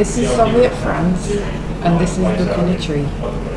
This is Soviet France, and this is Book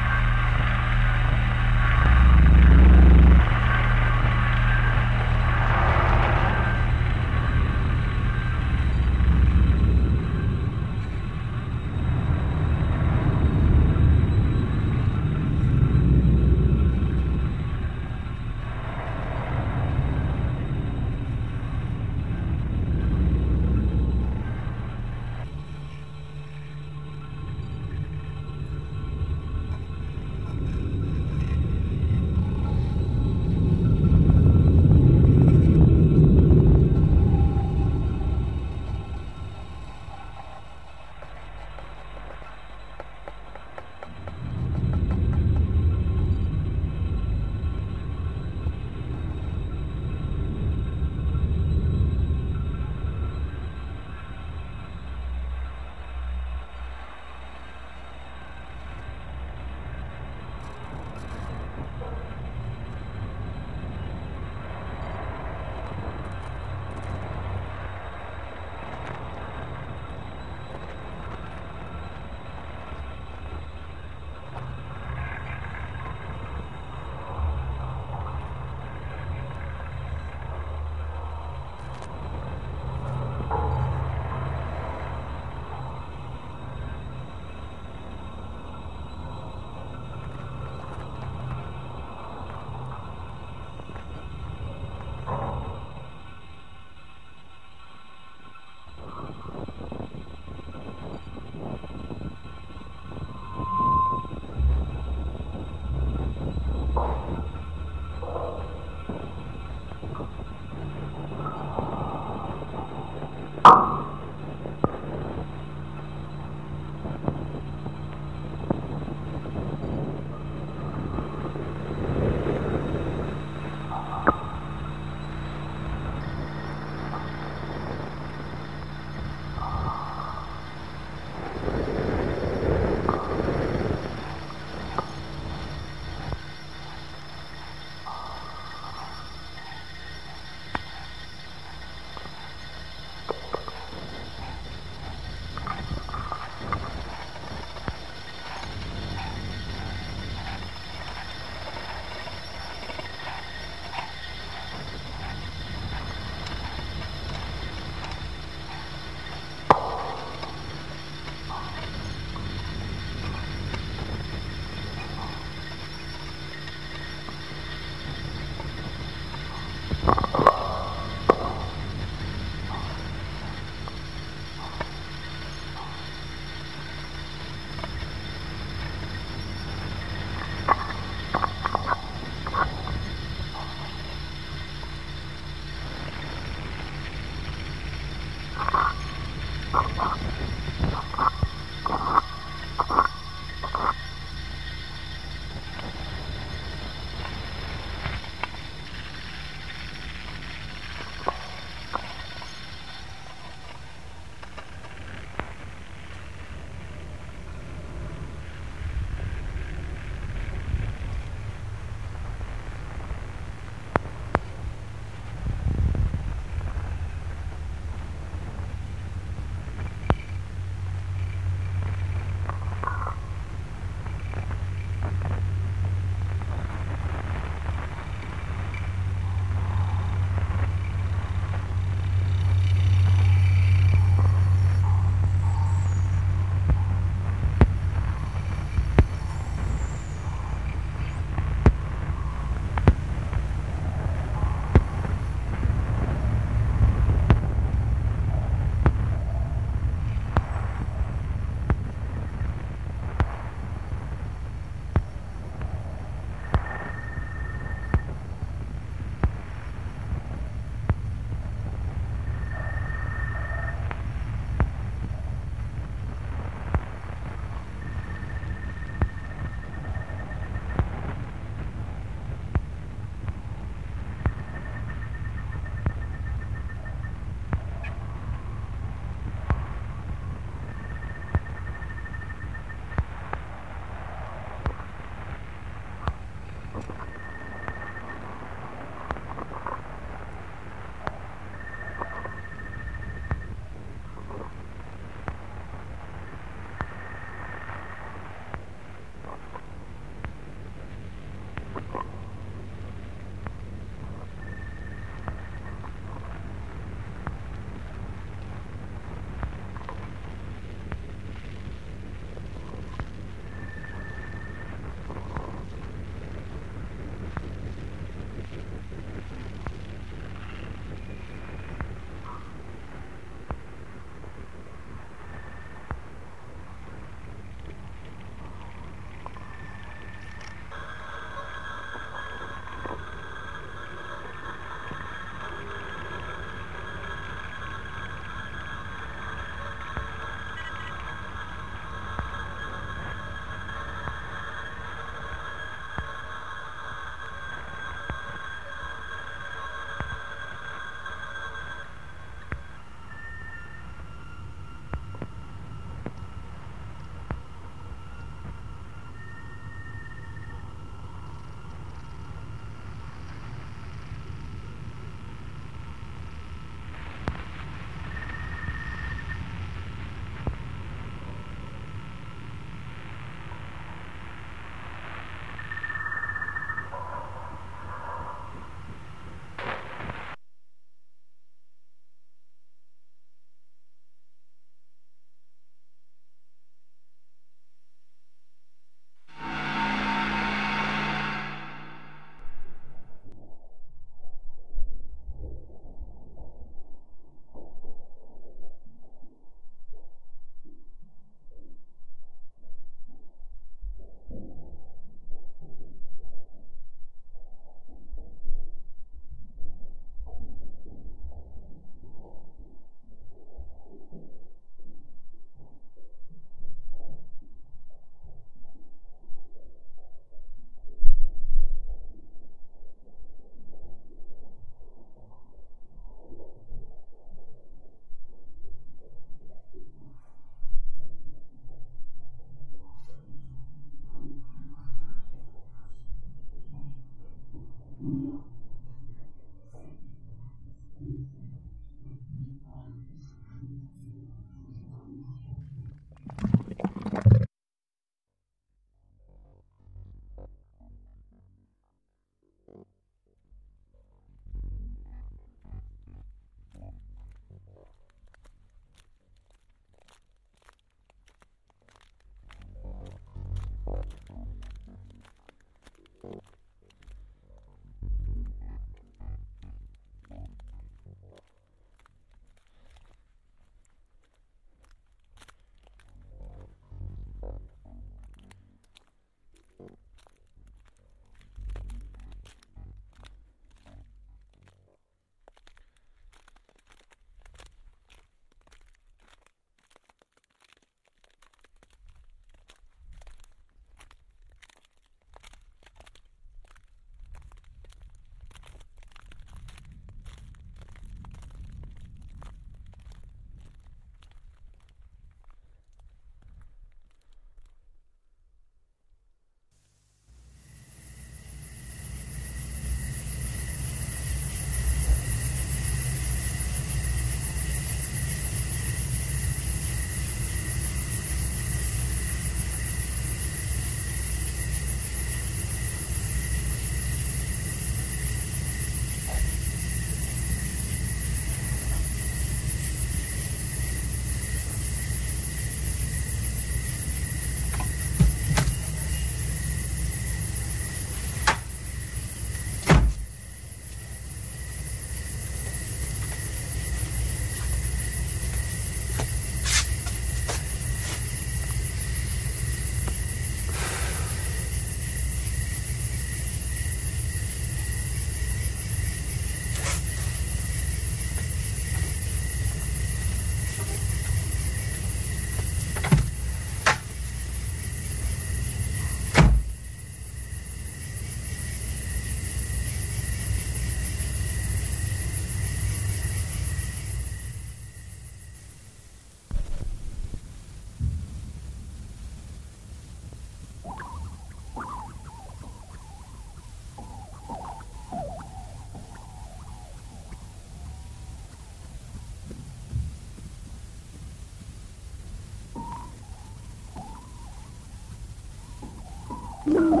Oh.